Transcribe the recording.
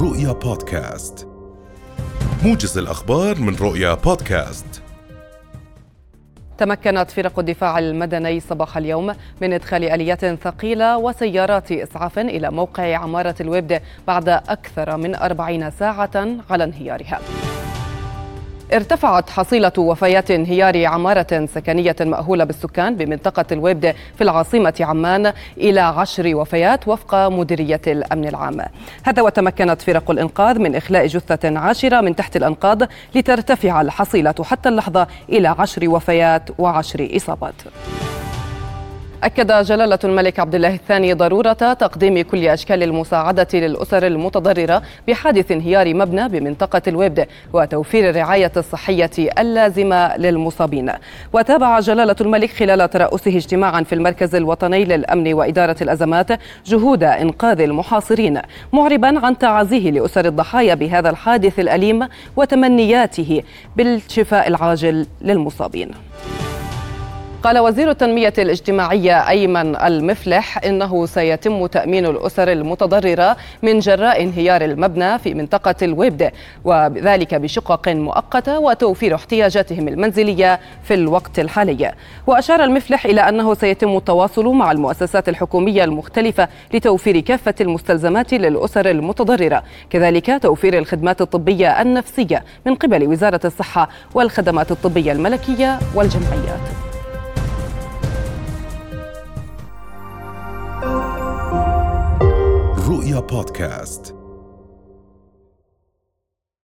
رؤيا بودكاست. موجز الأخبار من رؤيا بودكاست. تمكنت فرق الدفاع المدني صباح اليوم من إدخال آليات ثقيلة وسيارات إسعاف إلى موقع عمارة الوبد بعد أكثر من أربعين ساعة على انهيارها. ارتفعت حصيلة وفيات انهيار عمارة سكنية مأهولة بالسكان بمنطقة الويبد في العاصمة عمان إلى عشر وفيات وفق مديرية الأمن العام. هذا وتمكنت فرق الإنقاذ من إخلاء جثة عاشرة من تحت الأنقاض لترتفع الحصيلة حتى اللحظة إلى عشر وفيات وعشر إصابات. أكد جلالة الملك عبد الله الثاني ضرورة تقديم كل أشكال المساعدة للأسر المتضررة بحادث انهيار مبنى بمنطقة الويبد وتوفير الرعاية الصحية اللازمة للمصابين. وتابع جلالة الملك خلال ترأسه اجتماعا في المركز الوطني للأمن وإدارة الأزمات جهود إنقاذ المحاصرين معربا عن تعازيه لأسر الضحايا بهذا الحادث الأليم وتمنياته بالشفاء العاجل للمصابين. قال وزير التنمية الاجتماعية أيمن المفلح إنه سيتم تأمين الأسر المتضررة من جراء انهيار المبنى في منطقة الويبد وذلك بشقق مؤقتة وتوفير احتياجاتهم المنزلية في الوقت الحالي. وأشار المفلح إلى أنه سيتم التواصل مع المؤسسات الحكومية المختلفة لتوفير كافة المستلزمات للأسر المتضررة كذلك توفير الخدمات الطبية النفسية من قبل وزارة الصحة والخدمات الطبية الملكية والجمعيات. رؤيا بودكاست